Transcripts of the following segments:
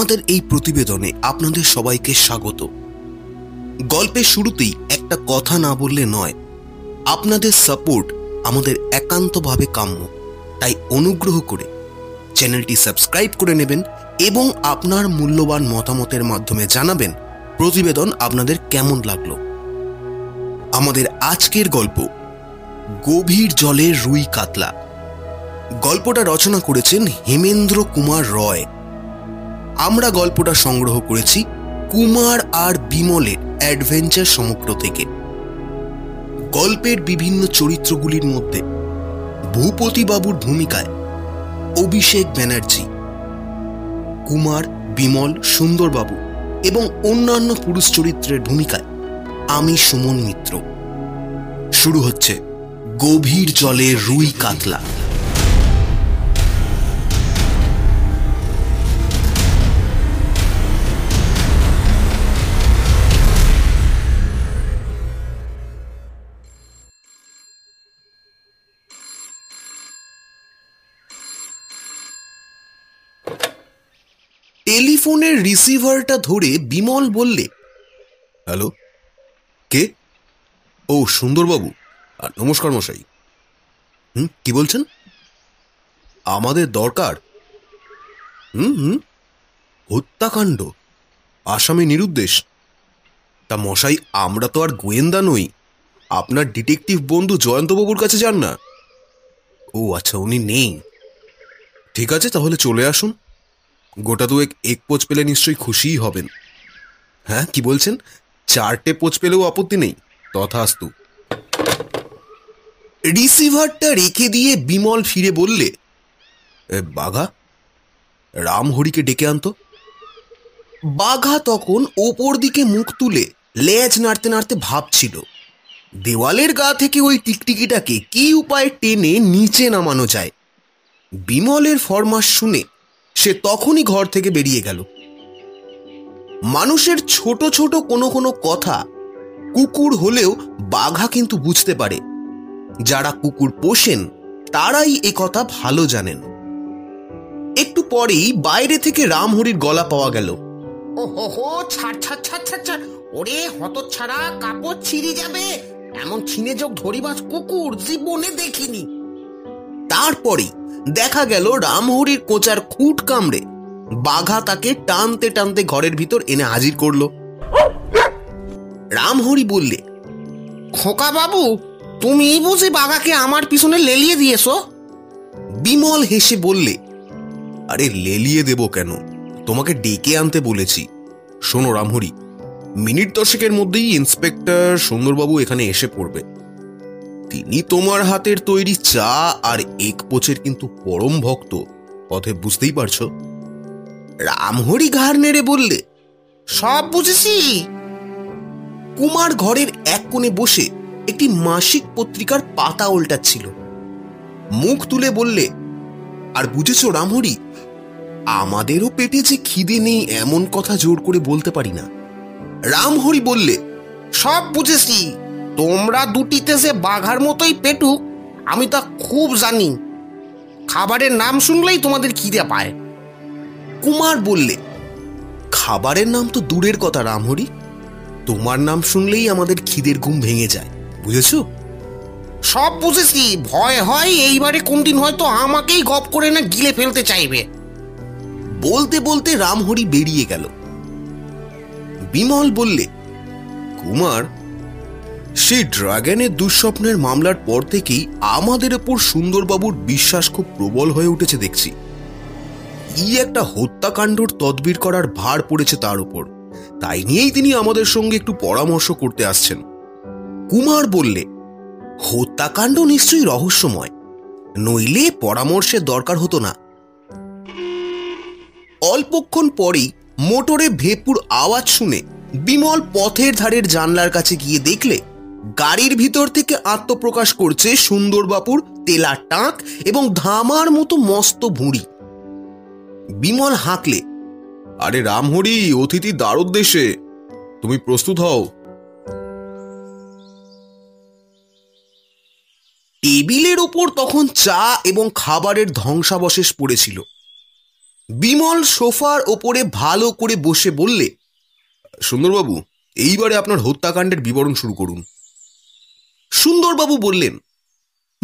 আমাদের এই প্রতিবেদনে আপনাদের সবাইকে স্বাগত। গল্পের শুরুতেই একটা কথা না বললে নয়, আপনাদের সাপোর্ট আমাদের একান্তভাবে কাম্য, তাই অনুগ্রহ করে চ্যানেলটি সাবস্ক্রাইব করে নেবেন এবং আপনার মূল্যবান মতামতের মাধ্যমে জানাবেন প্রতিবেদন আপনাদের কেমন লাগল। আমাদের আজকের গল্প, গভীর জলের রুই কাতলা। গল্পটা রচনা করেছেন হেমেন্দ্র কুমার রয়। আমরা গল্পটা সংগ্রহ করেছি কুমার আর বিমলের অ্যাডভেঞ্চার সমগ্র থেকে। গল্পের বিভিন্ন চরিত্রগুলির মধ্যে ভূপতিবাবুর ভূমিকায় অভিষেক ব্যানার্জি, কুমার, বিমল, সুন্দরবাবু এবং অন্যান্য পুরুষ চরিত্রের ভূমিকায় আমি সুমন মিত্র। শুরু হচ্ছে গভীর জলে রুই কাতলা। টেলিফোনের রিসিভারটা ধরে বিমল বললে, হ্যালো, কে? ও, সুন্দরবাবু নমস্কার মশাই। হুম, কি বলছেন? আমাদের দরকার। হুম হুম, হত্যাকাণ্ড, আসামি নিরুদ্দেশ। তা মশাই, আমরা তো আর গোয়েন্দা নই। আপনার ডিটেকটিভ বন্ধু জয়ন্তবাবুর কাছে যান না। ও আচ্ছা উনি নেই। ঠিক আছে, তাহলে চলে আসুন। গোটা দুয়েক এক পোচ পেলে নিশ্চয়ই খুশিই হবেন। হ্যাঁ কি বলছেন? চারটে পোচ পেলেও আপত্তি নেই। তথাস্তু। রিসিভারটা রেখে দিয়ে বিমল ফিরে বললে "এ, বাঘা রামহরিকে ডেকে আনতো। বাঘা তখন ওপর দিকে মুখ তুলে লেজ নাড়তে নাড়তে ভাবছিল দেওয়ালের গা থেকে ওই টিকটিকিটাকে কি উপায়ে টেনে নিচে নামানো যায়? বিমলের ফরমাস শুনে সে তখনই ঘর থেকে বেরিয়ে গেল। মানুষের ছোট ছোট কোনো কোনো কথা কুকুর হলেও বাঘা কিন্তু বুঝতে পারে। যারা কুকুর পোষেন তারাই এ কথা ভালো জানেন। একটু পরেই বাইরে থেকে রামহরির গলা পাওয়া গেল। ও হো হো ছাড় ছাড় ছাড় ছাড় ছাড়। ওরে হত ছাড়া কাপড় ছিঁড়ে যাবে। এমন ছিনে যোগ ধরিবাস কুকুর জীবনে দেখিনি। তারপরেই দেখা গেল রামহরির কোচার খুঁট কামড়ে। বাঘা তাকে টানতে টানতে ঘরের ভিতর এনে হাজির করল। রামহরি বললে খোকা বাবু তুমি বুঝি বাঘাকে আমার পিছনে লেলিয়ে দিয়েছ? বিমল হেসে বললে আরে লেলিয়ে দেব কেন? তোমাকে ডেকে আনতে বলেছি। শোনো রামহরি মিনিট দশেকের মধ্যেই ইন্সপেক্টর সুন্দরবাবু এখানে এসে পড়বে। তিনি তোমার হাতের তৈরি চা আর এক পোচের কিন্তু পরম ভক্ত। পথে বুঝতেই পারছ? রামহরি ঘাড় নেড়ে বললে, সব বুঝেছি। কুমার ঘরের এক কোণে বসে একটি মাসিক পত্রিকার পাতা উল্টাচ্ছিল। মুখ তুলে বললে, আর বুঝেছ রামহরি, আমাদেরও পেটে যে খিদে নেই এমন কথা জোর করে বলতে পারি না। রামহরি বললে, সব বুঝেছি। তোমরা দুটিতে যে বাঘার মতোই পেটুক, আমি তা খুব জানি। খাবারের নাম শুনলেই তোমাদের খিদে পায়। কুমার বললে, খাবারের নাম তো দূরের কথা, রামহরি। তোমার নাম শুনলেই আমাদের খিদের ঘুম ভেঙে যায়, বুঝেছ? সব বুঝেছি। ভয় হয়, এইবারে কোনদিন হয়তো আমাকেই গপ করে না গিলে ফেলতে চাইবে। বলতে বলতে রামহরি বেরিয়ে গেল। বিমল বললে, কুমার সেই ড্রাগনের দুঃস্বপ্নের মামলার পর থেকেই আমাদের ওপর সুন্দরবাবুর বিশ্বাস খুব প্রবল হয়ে উঠেছে দেখছি। কি একটা হত্যাকাণ্ডর তদবির করার ভার পড়েছে তার উপর তাই নিয়েই তিনি আমাদের সঙ্গে একটু পরামর্শ করতে আসছেন। কুমার বললে, হত্যাকাণ্ড নিশ্চয়ই রহস্যময়। নইলে পরামর্শের দরকার হতো না। অল্পক্ষণ পরেই মোটরে ভেপুর আওয়াজ শুনে বিমল পথের ধারের জানলার কাছে গিয়ে দেখলে গাড়ির ভিতর থেকে আত্মপ্রকাশ করছে সুন্দরবাপুর তেলা টাক এবং ধামার মতো মস্ত ভুঁড়ি। বিমল হাঁকলে, আরে রামহরি, অতিথি দ্বার উদ্দেশ্যে তুমি প্রস্তুত হও। টেবিলের ওপর তখন চা এবং খাবারের ধ্বংসাবশেষ পড়েছিল। বিমল সোফার ওপরে ভালো করে বসে বললে, সুন্দরবাবু, এইবারে আপনার হত্যাকাণ্ডের বিবরণ শুরু করুন। সুন্দরবাবু বললেন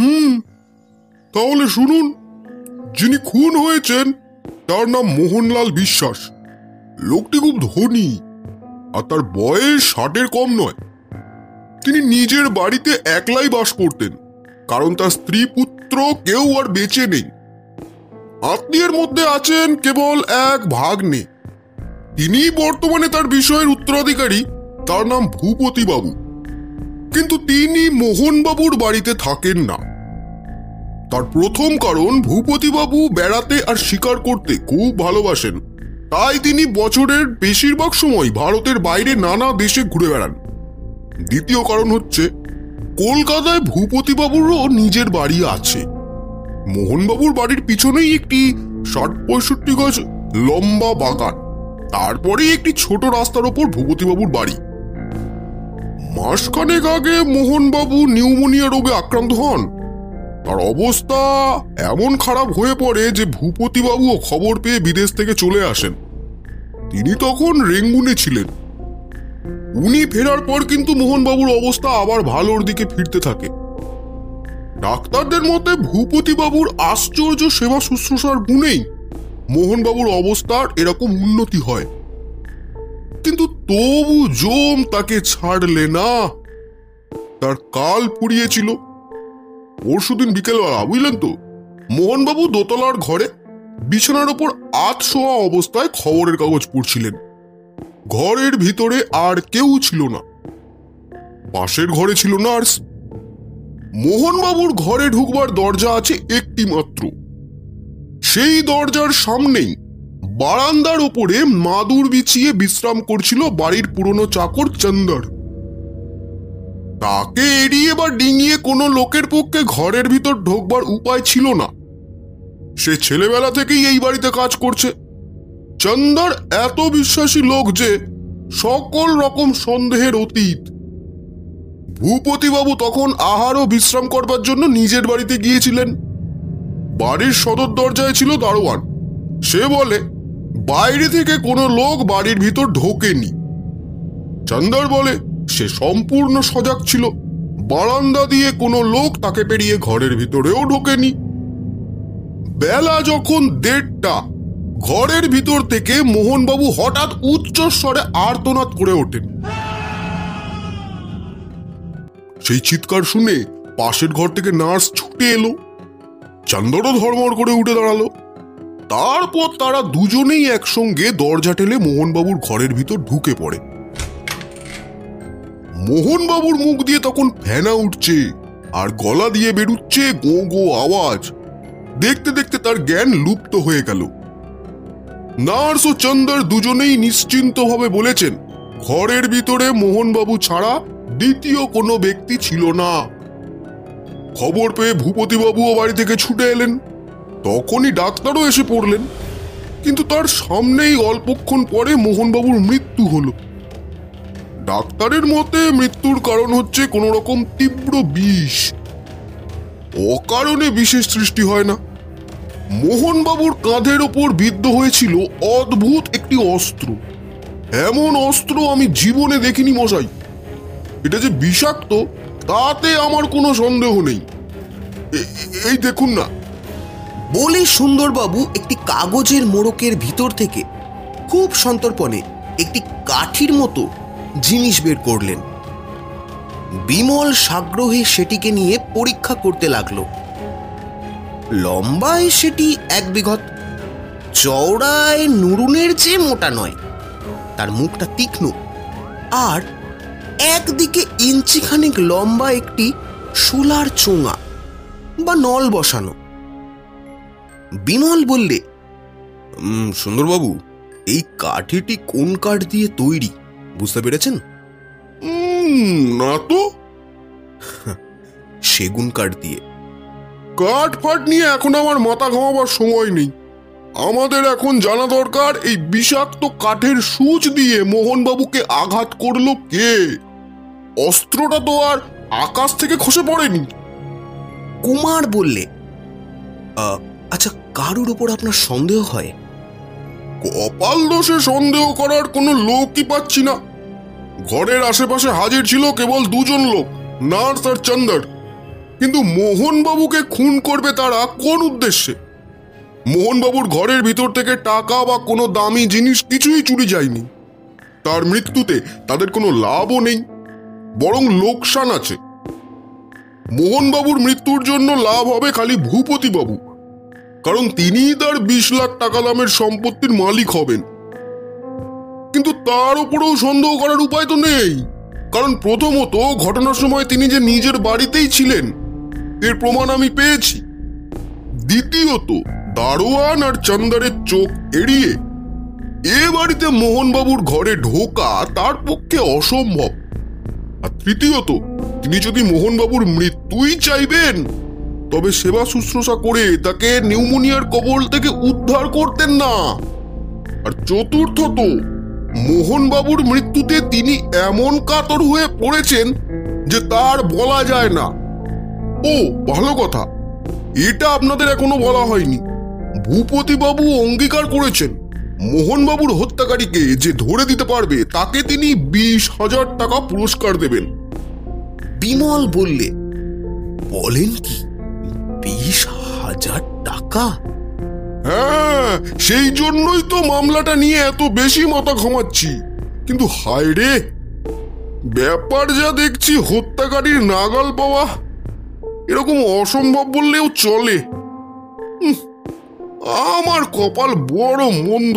হুম। তাহলে শুনুন যিনি খুন হয়েছেন তার নাম মোহনলাল বিশ্বাস। লোকটি খুব ধনী আর তার বয়স ষাটের কম নয়। তিনি নিজের বাড়িতে একলাই বাস করতেন কারণ তার স্ত্রী পুত্র কেউ আর বেঁচে নেই। আত্মীয়ের মধ্যে আছেন কেবল এক ভাগ্নে। তিনি বর্তমানে তার বিষয়ের উত্তরাধিকারী তার নাম ভূপতি বাবু কিন্তু তিনি মোহনবাবুর বাড়িতে থাকেন না। তার প্রথম কারণ, ভূপতিবাবু বেড়াতে আর শিকার করতে খুব ভালোবাসেন। তাই তিনি বছরের বেশিরভাগ সময় ভারতের বাইরে নানা দেশে ঘুরে বেড়ান। দ্বিতীয় কারণ হচ্ছে, কলকাতায় ভূপতিবাবুরও নিজের বাড়ি আছে। মোহনবাবুর বাড়ির পিছনেই একটি ষাট পঁয়ষট্টি গজ লম্বা বাগান। তারপরেই একটি ছোট রাস্তার ওপর ভূপতিবাবুর বাড়ি। মাসখানেক আগে মোহনবাবু নিউমোনিয়া রোগে আক্রান্ত হন। তার অবস্থা এমন খারাপ হয়ে পড়ে যে ভূপতিবাবুও খবর পেয়ে বিদেশ থেকে চলে আসেন। তিনি তখন রেঙ্গুনে ছিলেন। উনি ফেরার পর কিন্তু মোহনবাবুর অবস্থা আবার ভালোর দিকে ফিরতে থাকে। ডাক্তারদের মতে ভূপতিবাবুর আশ্চর্য সেবা শুশ্রূষার গুণেই মোহনবাবুর অবস্থার এরকম উন্নতি হয়। কিন্তু তবু জম তাকে ছাড়লে না। তার কাল পুড়িয়েছিল। পরশুদিন বিকেলবেলা, বুঝলেন তো? মোহনবাবু দোতলার ঘরে বিছানার ওপর আত শোয়া অবস্থায় খবরের কাগজ পড়ছিলেন। ঘরের ভিতরে আর কেউ ছিল না। পাশের ঘরে ছিল নার্স। মোহনবাবুর ঘরে ঢুকবার দরজা আছে একটি মাত্র সেই দরজার সামনেই বারান্দার ওপরে মাদুর বিছিয়ে বিশ্রাম করছিল বাড়ির পুরনো চাকর চন্দর। তাকে এড়িয়ে বা ডিঙিয়ে কোনো লোকের পক্ষে ঘরের ভিতর ঢোকবার উপায় ছিল না। সে ছেলেবেলা থেকেই এই বাড়িতে কাজ করছে। চন্দর এত বিশ্বাসী লোক যে সকল রকম সন্দেহের অতীত। ভূপতিবাবু তখন আহার ও বিশ্রাম করবার জন্য নিজের বাড়িতে গিয়েছিলেন। বাড়ির সদর দরজায় ছিল দারোয়ান। সে বলে বাইরে থেকে কোনো লোক বাড়ির ভিতর ঢোকেনি। চন্দর বলে, সে সম্পূর্ণ সজাগ ছিল। বারান্দা দিয়ে কোনো লোক তাকে পেরিয়ে ঘরের ভিতরেও ঢোকেনি। বেলা যখন দেড়টা, ঘরের ভিতর থেকে মোহনবাবু হঠাৎ উচ্চ স্বরে আর্তনাদ করে ওঠেন। সেই চিৎকার শুনে পাশের ঘর থেকে নার্স ছুটে এলো। চান্দরও ধর্মর করে উঠে দাঁড়াল। তারপর তারা দুজনেই একসঙ্গে দরজা ঠেলে মোহনবাবুর ঘরের ভিতর ঢুকে পড়ে। মোহনবাবুর মুখ দিয়ে তখন ফেনা উঠছে আর গলা দিয়ে বেরুচ্ছে গো গো আওয়াজ। দেখতে দেখতে তার জ্ঞান লুপ্ত হয়ে গেল। নার্স ও চন্দর দুজনেই নিশ্চিন্তভাবে বলেছেন, ঘরের ভিতরে মোহনবাবু ছাড়া দ্বিতীয় কোনো ব্যক্তি ছিল না। খবর পেয়ে ভূপতিবাবুও বাড়ি থেকে ছুটে এলেন। তখনই ডাক্তারও এসে পড়লেন। কিন্তু তার সামনেই অল্পক্ষণ পরে মোহনবাবুর মৃত্যু হলো। ডাক্তারের মতে মৃত্যুর কারণ হচ্ছে কোনো রকম তীব্র বিষ। অকারণে বিশেষ সৃষ্টি হয় না। মোহনবাবুর কাঁধের ওপর বিদ্ধ হয়েছিল অদ্ভুত একটি অস্ত্র। এমন অস্ত্র আমি জীবনে দেখিনি মশাই। এটা যে বিষাক্ত, তাতে আমার কোনো সন্দেহ নেই। এই দেখুন না। বলে সুন্দরবাবু একটি কাগজের মোড়কের ভিতর থেকে খুব সন্তর্পণে একটি কাঠির মতো জিনিস বের করলেন। বিমল সাগ্রহে সেটিকে নিয়ে পরীক্ষা করতে লাগল। লম্বায় সেটি এক বিঘত, চওড়ায় নুরুনের চেয়ে মোটা নয়। তার মুখটা তীক্ষ্ণ আর একদিকে ইঞ্চিখানেক লম্বা একটি সোলার চোঙা বা নল বসানো। বিমল বললে "উম, সুন্দরবাবু এই কাঠিটি কোন কাঠ দিয়ে তৈরি? বুঝতে পেরেছেন? না তো। সেগুন কাঠ দিয়ে। কাঠ ফাট নিয়ে এখন আমার মাথা ঘামাবার সময় নেই। আমাদের এখন জানা দরকার এই বিষাক্ত কাঠের সূচ দিয়ে মোহনবাবুকে আঘাত করল কে? অস্ত্রটা তো আর আকাশ থেকে খসে পড়েনি। কুমার বললে "আ, আচ্ছা কারুর উপর আপনার সন্দেহ হয়? কপাল দোষে সন্দেহ করার কোনো লোকই পাচ্ছি না। ঘরের আশেপাশে হাজির ছিল কেবল দুজন লোক, নার্স আর চন্দর। কিন্তু মোহনবাবুকে খুন করবে তারা কোন উদ্দেশ্যে? মোহনবাবুর ঘরের ভিতর থেকে টাকা বা কোনো দামি জিনিস কিছুই চুরি যায়নি। তার মৃত্যুতে তাদের কোনো লাভও নেই, বরং লোকসান আছে। মোহনবাবুর মৃত্যুর জন্য লাভ হবে খালি ভূপতিবাবু। কারণ তিনিই তার বিশ লাখ টাকা দামের সম্পত্তির মালিক হবেন। কিন্তু তার উপরেও সন্দেহ করার উপায় তো নেই। কারণ প্রথমত, ঘটনার সময় তিনি যে নিজের বাড়িতেই ছিলেন, এর প্রমাণ আমি পেয়েছি। দ্বিতীয়ত, দারোয়ান আর চন্দারের চোখ এড়িয়ে এ বাড়িতে মোহনবাবুর ঘরে ঢোকা তার পক্ষে অসম্ভব। আর তৃতীয়ত, তিনি যদি মোহনবাবুর মৃত্যুই চাইবেন তবে সেবা শুশ্রূষা করে তাকে নিউমোনিয়ার কবল থেকে উদ্ধার করতেন না। আর চতুর্থত, মোহনবাবুর মৃত্যুতে তিনি এমন কাতর হয়ে পড়েছেন যে তার বলা যায় না। ও, ভালো কথা। এটা আপনাদের এখনও বলা হয়নি। ভূপতিবাবু অঙ্গীকার করেছেন, মোহনবাবুর হত্যাকারীকে যে ধরে দিতে পারবে, তাকে তিনি বিশ হাজার টাকা পুরস্কার দেবেন। বিমল বললে, বলেন কি? বিশ হাজার টাকা? হ্যাঁ সেই জন্যই তো মামলাটা নিয়ে এত বেশি মাথা ঘামাচ্ছি। কিন্তু হায় রে ব্যাপার যা দেখছি হত্যাকারীর নাগাল পাওয়া এরকম অসম্ভব বললেও চলে। আমার কপাল বড় মন্দ।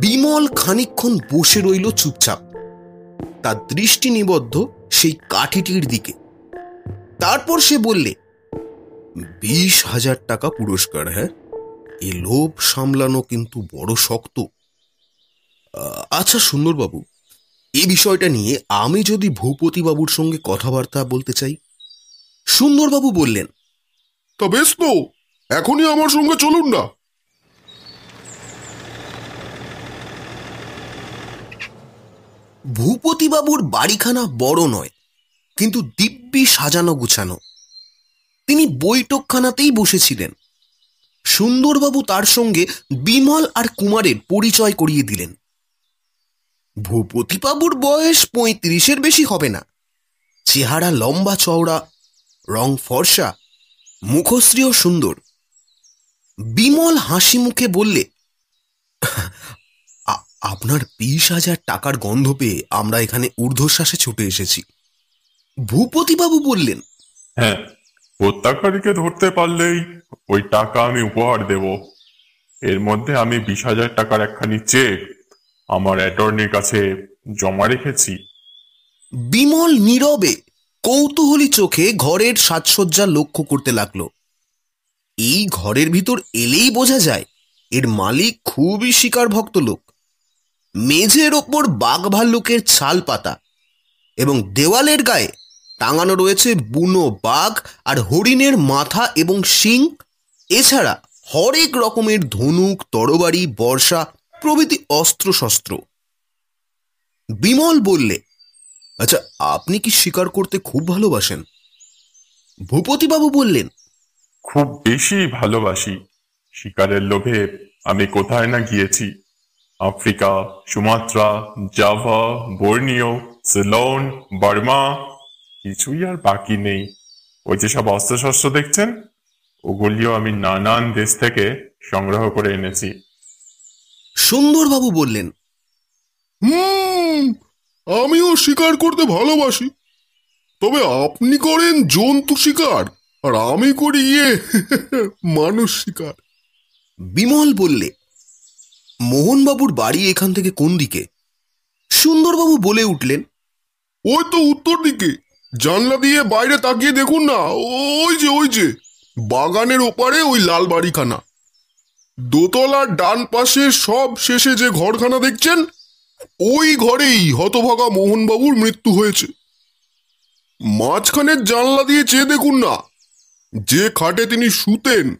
বিমল খানিকক্ষণ বসে রইল চুপচাপ। তার দৃষ্টি নিবদ্ধ সেই কাঠিটির দিকে। তারপর সে বললে বিশ হাজার টাকা পুরস্কার হ্যাঁ? এ লোভ সামলানো কিন্তু বড় শক্ত। আচ্ছা সুন্দরবাবু এই বিষয়টা নিয়ে আমি যদি ভূপতিবাবুর সঙ্গে কথাবার্তা বলতে চাই? সুন্দরবাবু বললেন তা বেশ তো এখনই আমার সঙ্গে চলুন না। ভূপতিবাবুর বাড়িখানা বড় নয় কিন্তু দিব্যি সাজানো গুছানো। তিনি বৈঠকখানাতেই বসেছিলেন। সুন্দরবাবু তার সঙ্গে বিমল আর কুমারের পরিচয় করিয়ে দিলেন। ভূপতিবাবুর বয়স পঁয়ত্রিশের বেশি হবে না। চেহারা লম্বা চওড়া, রং ফর্সা, মুখশ্রীও সুন্দর। বিমল হাসি মুখে বললে আপনার বিশ হাজার টাকার গন্ধ পেয়ে আমরা এখানে ঊর্ধ্বশ্বাসে ছুটে এসেছি। ভূপতিবাবু বললেন হ্যাঁ হত্যাকারীকে ধরতে পারলেই ওই টাকা আমি উপহার দেব। এর মধ্যে আমি বিশ হাজার টাকার একখানি চেক আমার অ্যাটর্নির কাছে জমা রেখেছি। বিমল নীরবে কৌতূহলী চোখে ঘরের সাজসজ্জা লক্ষ্য করতে লাগল। এই ঘরের ভিতর এলেই বোঝা যায় এর মালিক খুবই শিকার ভক্ত লোক মেঝের ওপর বাঘ ভাল্লুকের ছাল পাতা এবং দেওয়ালের গায়ে টাঙানো রয়েছে বুনো বাঘ আর হরিণের মাথা এবং শিং। এছাড়া হরেক রকমের ধনুক, তরবারি, বর্ষা প্রভৃতি অস্ত্রশস্ত্র। বিমল বললে আচ্ছা আপনি কি শিকার করতে খুব ভালোবাসেন? ভূপতিবাবু বললেন, খুব বেশি ভালোবাসি। শিকারের লোভে আমি কোথায় না গিয়েছি। Africa, Sumatra, Java Borneo Ceylon, Burma কিছুই আর বাকি নেই। ওই যে সব অস্ত্রশস্ত্র দেখছেন? ওগুলিও আমি নানান দেশ থেকে সংগ্রহ করে এনেছি। সুন্দরবাবু বললেন হুম আমিও শিকার করতে ভালোবাসি। তবে আপনি করেন জন্তু শিকার আর আমি করি ইয়ে মানুষ শিকার। বিমল বললে মোহনবাবুর বাড়ি এখান থেকে কোন দিকে? সুন্দরবাবু বলে উঠলেন ওই তো উত্তর দিকে। জানলা দিয়ে বাইরে তাকিয়ে দেখুন না, ওই যে ওই যে, বাগানের ওপারে ওই লাল বাড়িখানা। দোতলার ডান পাশে সব শেষে যে ঘরখানা দেখছেন, ওই ঘরেই হতভাগা মোহনবাবুর মৃত্যু হয়েছে। মাঝখানের জানলা দিয়ে চেয়ে দেখুন না, যে খাটে তিনি শুতেন,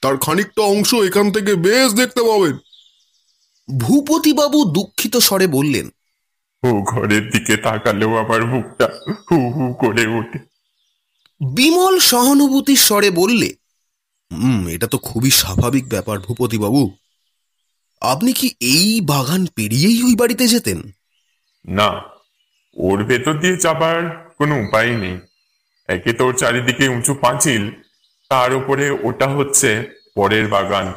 তার খানিকটা অংশ এখান থেকে বেশ দেখতে পাবেন। ভূপতিবাবু দুঃখিত স্বরে বললেন ও ঘরের দিকে তাকালেও আমার বুকটা হু হু করে ওঠে। বিমল সহানুভূতির স্বরে বললে হুম এটা তো খুবই স্বাভাবিক ব্যাপার ভূপতিবাবু। আপনি কি এই বাগান পেরিয়েই ওই বাড়িতে যেতেন? না ওর ভেতর দিয়ে যাবার কোনো উপায় নেই। একে তোর চারিদিকে উঁচু পাঁচিল তার উপরে ওটা হচ্ছে পরের বাগান।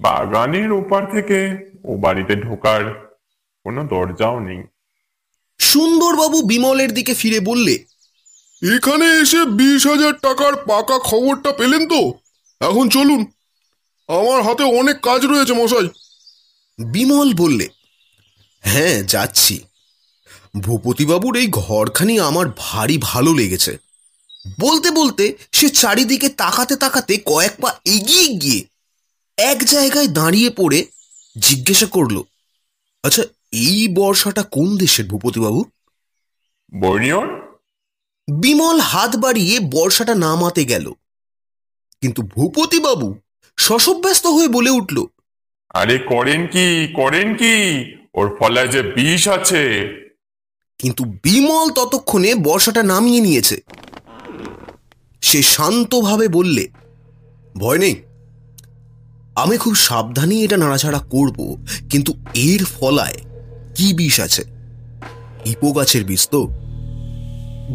বাগানের ওপার থেকে ও বাড়িতে ঢোকার কোনো দরজাও নেই। সুন্দরবাবু বিমলের দিকে ফিরে বললে এখানে এসে বিশ হাজার টাকার পাকা খবরটা পেলেন তো? এখন চলুন। আমার হাতে অনেক কাজ রয়েছে মশাই। বিমল বললে হ্যাঁ যাচ্ছি। ভূপতিবাবুর এই ঘরখানি আমার ভারী ভালো লেগেছে। বলতে বলতে সে চারিদিকে তাকাতে তাকাতে কয়েক পা এগিয়ে গিয়ে এক জায়গায় দাঁড়িয়ে পড়ে জিজ্ঞাসা করল আচ্ছা এই বর্ষাটা কোন দেশের ভূপতিবাবু বর্ণিয়র বিমল হাত বাড়িয়ে বর্ষাটা নামাতে গেল। কিন্তু ভূপতিবাবু শশব্যস্ত হয়ে বলে উঠল আরে করেন কি করেন কি? ওর ফলায় যে বিষ আছে। কিন্তু বিমল ততক্ষণে বর্ষাটা নামিয়ে নিয়েছে। সে শান্তভাবে বললে ভয় নেই আমি খুব সাবধানেই এটা নাড়াচাড়া করব কিন্তু এর ফলায় কি বিষ আছে? ইপো গাছের বিষ তো।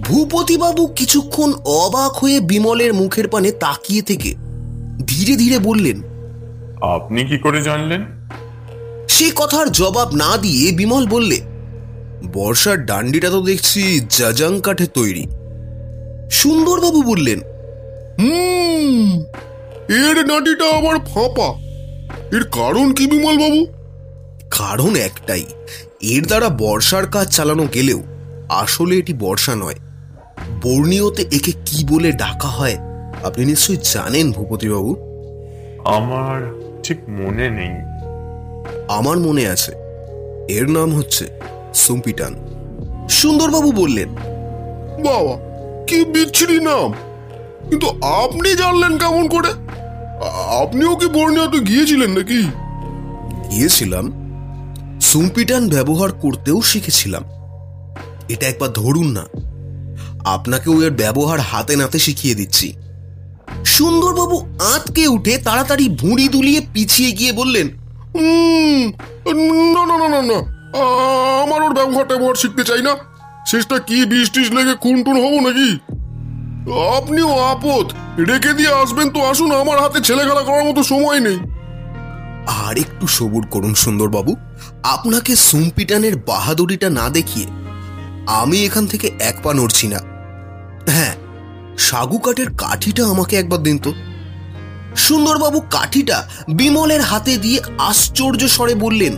ভূপতিবাবু কিছুক্ষণ অবাক হয়ে বিমলের মুখের পানে তাকিয়ে থেকে ধীরে ধীরে বললেন আপনি কি করে জানলেন? সে কথার জবাব না দিয়ে বিমল বললে বর্ষার ডান্ডিটা তো দেখছি জাজাং কাঠে তৈরি। সুন্দরবাবু বললেন হুম এর নাটিটা আবার ফাঁপা। এর কারণ কি বিমল বাবু কারণ একটাই এর দ্বারা বর্ষার কাজ চালানো গেলেও আসলে এটি বর্ষা নয়। বর্ণীয়তে একে কি বলে ডাকা হয় আপনি নিশ্চয়ই জানেন ভূপতিবাবু? আমার ঠিক মনে নেই। আমার মনে আছে। এর নাম হচ্ছে সুম্পিটান। সুন্দরবাবু বললেন বাবা কি বিচ্ছিরি নাম। কিন্তু আপনি জানলেন কেমন করে? আপনিও কি বর্ণিয়াতে গিয়েছিলেন নাকি? গিয়েছিলাম। সুম্পিটান ব্যবহার করতেও শিখেছিলাম। এটা একবার ধরুন না। আপনাকেও এর ব্যবহার হাতে নাতে শিখিয়ে দিচ্ছি। সুন্দরবাবু আঁতকে উঠে তাড়াতাড়ি ভুঁড়ি দুলিয়ে পিছিয়ে গিয়ে বললেন না না না না না আমার ওর ব্যবহার ট্যাবহার শিখতে চাই না। শেষটা কি বিষ টিস লেগে খুন টুন হব নাকি? আপনিও আপদ রেখে দিয়ে আসবেন তো আসুন, আমার হাতে ছেলে খেলা করার মতো সময় নেই। আর একটু সবুর করুন সুন্দরবাবু। আপনাকে সুম্পিটানের বাহাদুরিটা না দেখিয়ে আমি এখান থেকে এক পা নড়ছি না। হ্যাঁ সাগু কাঠের কাঠিটা আমাকে একবার দিন তো। সুন্দরবাবু কাঠিটা বিমলের হাতে দিয়ে আশ্চর্য স্বরে বললেন,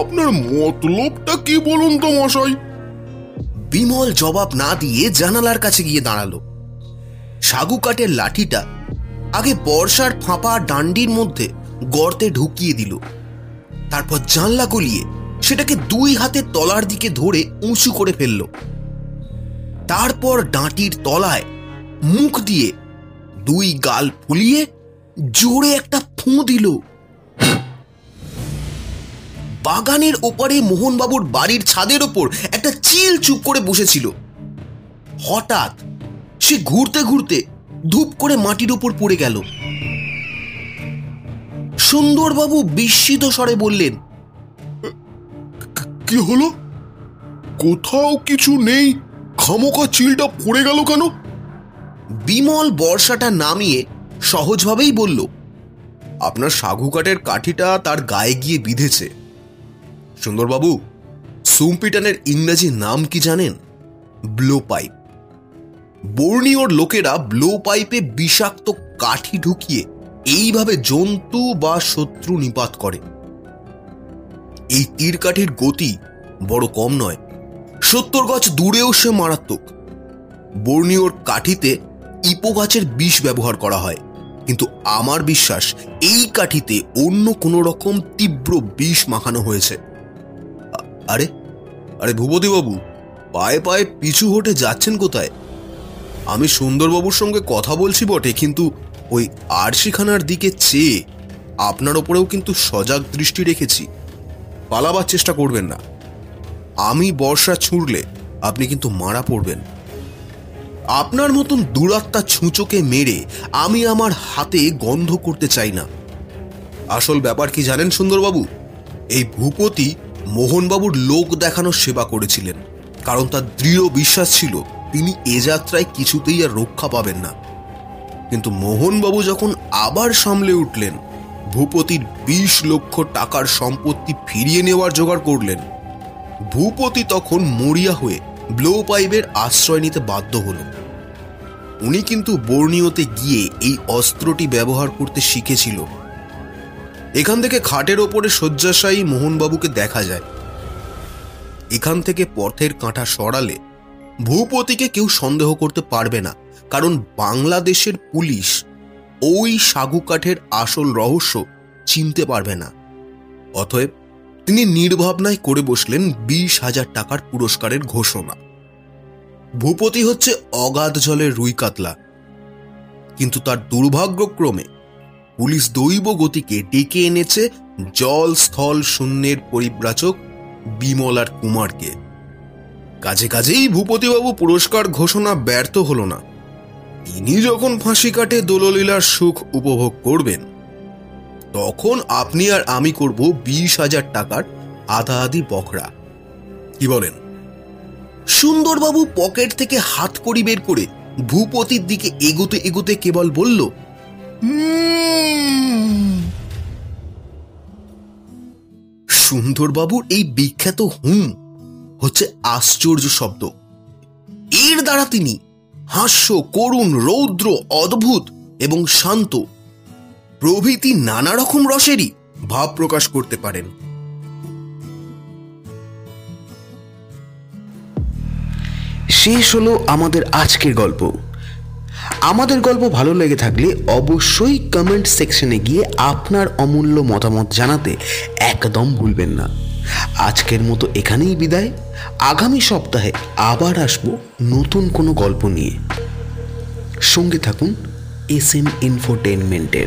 আপনার মতলবটা কি বলুন তো মশাই? বিমল জবাব না দিয়ে জানালার কাছে গিয়ে দাঁড়াল। সাগু কাঠের লাঠিটা আগে বর্ষার ফাঁপা ডান্ডির মধ্যে গর্তে ঢুকিয়ে দিল। তারপর জানলা গলিয়ে সেটাকে দুই হাতে তলার দিকে ধরে উঁচু করে ফেলল। তারপর ডাঁটির তলায় মুখ দিয়ে দুই গাল ফুলিয়ে জোরে একটা ফুঁ দিল। বাগানের ওপারে মোহনবাবুর বাড়ির ছাদের ওপর একটা চিল চুপ করে বসেছিল। হঠাৎ সে ঘুরতে ঘুরতে ধূপ করে মাটির ওপর পড়ে গেল। সুন্দরবাবু বিস্মিত স্বরে বললেন কি হলো? কোথাও কিছু নেই? খামোকা চিলটা পড়ে গেল কেন? বিমল বর্ষাটা নামিয়ে সহজভাবেই বলল আপনার সাঘু কাঠের কাঠিটা তার গায়ে গিয়ে বিঁধেছে। সুন্দরবাবু সুম্পিটানের ইংরেজি নাম কি জানেন? Blow pipe. বর্ণীয়র লোকেরা ব্লো পাইপে বিষাক্ত কাঠি ঢুকিয়ে এইভাবে জন্তু বা শত্রু নিপাত করে। এই তীর কাঠির গতি বড় কম নয়। সত্তর গাছ দূরেও সে মারাত্মক। বর্ণীয়র কাঠিতে ইপো গাছের বিষ ব্যবহার করা হয়। কিন্তু আমার বিশ্বাস, এই কাঠিতে অন্য কোনো রকম তীব্র বিষ মাখানো হয়েছে। আরে আরে ভূপতিবাবু, পায়ে পায়ে পিছু হটে যাচ্ছেন কোথায়? আমি সুন্দরবাবুর সঙ্গে কথা বলছি বটে, কিন্তু ওই আরশিখানার দিকে চেয়ে আপনার ওপরেও কিন্তু সজাগ দৃষ্টি রেখেছি। পালাবার চেষ্টা করবেন না। আমি বর্ষা ছুঁড়লে আপনি কিন্তু মারা পড়বেন। আপনার মতন দুরাত্মা ছুঁচোকে মেরে আমি আমার হাতে গন্ধ করতে চাই না। আসল ব্যাপার কি জানেন, সুন্দরবাবু? এই ভূপতি মোহনবাবুর লোক দেখানোর সেবা করেছিলেন। কারণ তার দৃঢ় বিশ্বাস ছিল, তিনি এ যাত্রায় কিছুতেই আর রক্ষা পাবেন না। কিন্তু মোহনবাবু যখন আবার সামলে উঠলেন, ভূপতির বিশ লক্ষ টাকার সম্পত্তি ফিরিয়ে নেওয়ার জোগাড় করলেন। ভূপতি তখন মরিয়া হয়ে ব্লো পাইপের আশ্রয় নিতে বাধ্য হল। উনি কিন্তু বর্ণীয়তে গিয়ে এই অস্ত্রটি ব্যবহার করতে শিখেছিল। এখান থেকে খাটের ওপরে শয্যাশায়ী মোহনবাবুকে দেখা যায়। এখান থেকে পথের কাঁটা সরালে ভূপতিকে কেউ সন্দেহ করতে পারবে না। কারণ বাংলাদেশের পুলিশ ওই সাগু কাঠের আসল রহস্য চিনতে পারবে না। অতএব তিনি নির্ভাবনায় করে বসলেন বিশ হাজার টাকার পুরস্কারের ঘোষণা। ভূপতি হচ্ছে অগাধ জলের রুই কাতলা। কিন্তু তার দুর্ভাগ্যক্রমে পুলিশ দৈব গতিকে ডেকে এনেছে জল স্থল শূন্যের পরিব্রাজক বিমলার কুমারকে। কাজে কাজেই ভূপতিবাবু পুরস্কার ঘোষণা ব্যর্থ হল না। তিনি যখন ফাঁসি কাটে দোললীলার সুখ উপভোগ করবেন, তখন আপনি আর আমি করব বিশ হাজার টাকার আধা আধি বকরা কি বলেন? সুন্দরবাবু পকেট থেকে হাত কড়ি বের করে ভূপতির দিকে এগোতে এগোতে কেবল বলল সুন্দরবাবুর এই বিখ্যাত হুম হচ্ছে আশ্চর্য শব্দ। এর দ্বারা তিনি হাস্য, করুণ, রৌদ্র, অদ্ভুত এবং শান্ত। প্রভৃতি নানা রকম রসেরই ভাব প্রকাশ করতে পারেন। শেষ হলো আমাদের আজকের গল্প। আমাদের গল্প ভালো লেগে থাকলে অবশ্যই কমেন্ট সেকশনে গিয়ে আপনার অমূল্য মতামত জানাতে একদম ভুলবেন না। আজকের মতো এখানেই বিদায়। আগামী সপ্তাহে আবার আসব নতুন কোনো গল্প নিয়ে। সঙ্গে থাকুন এস এম ইনফোটেনমেন্টের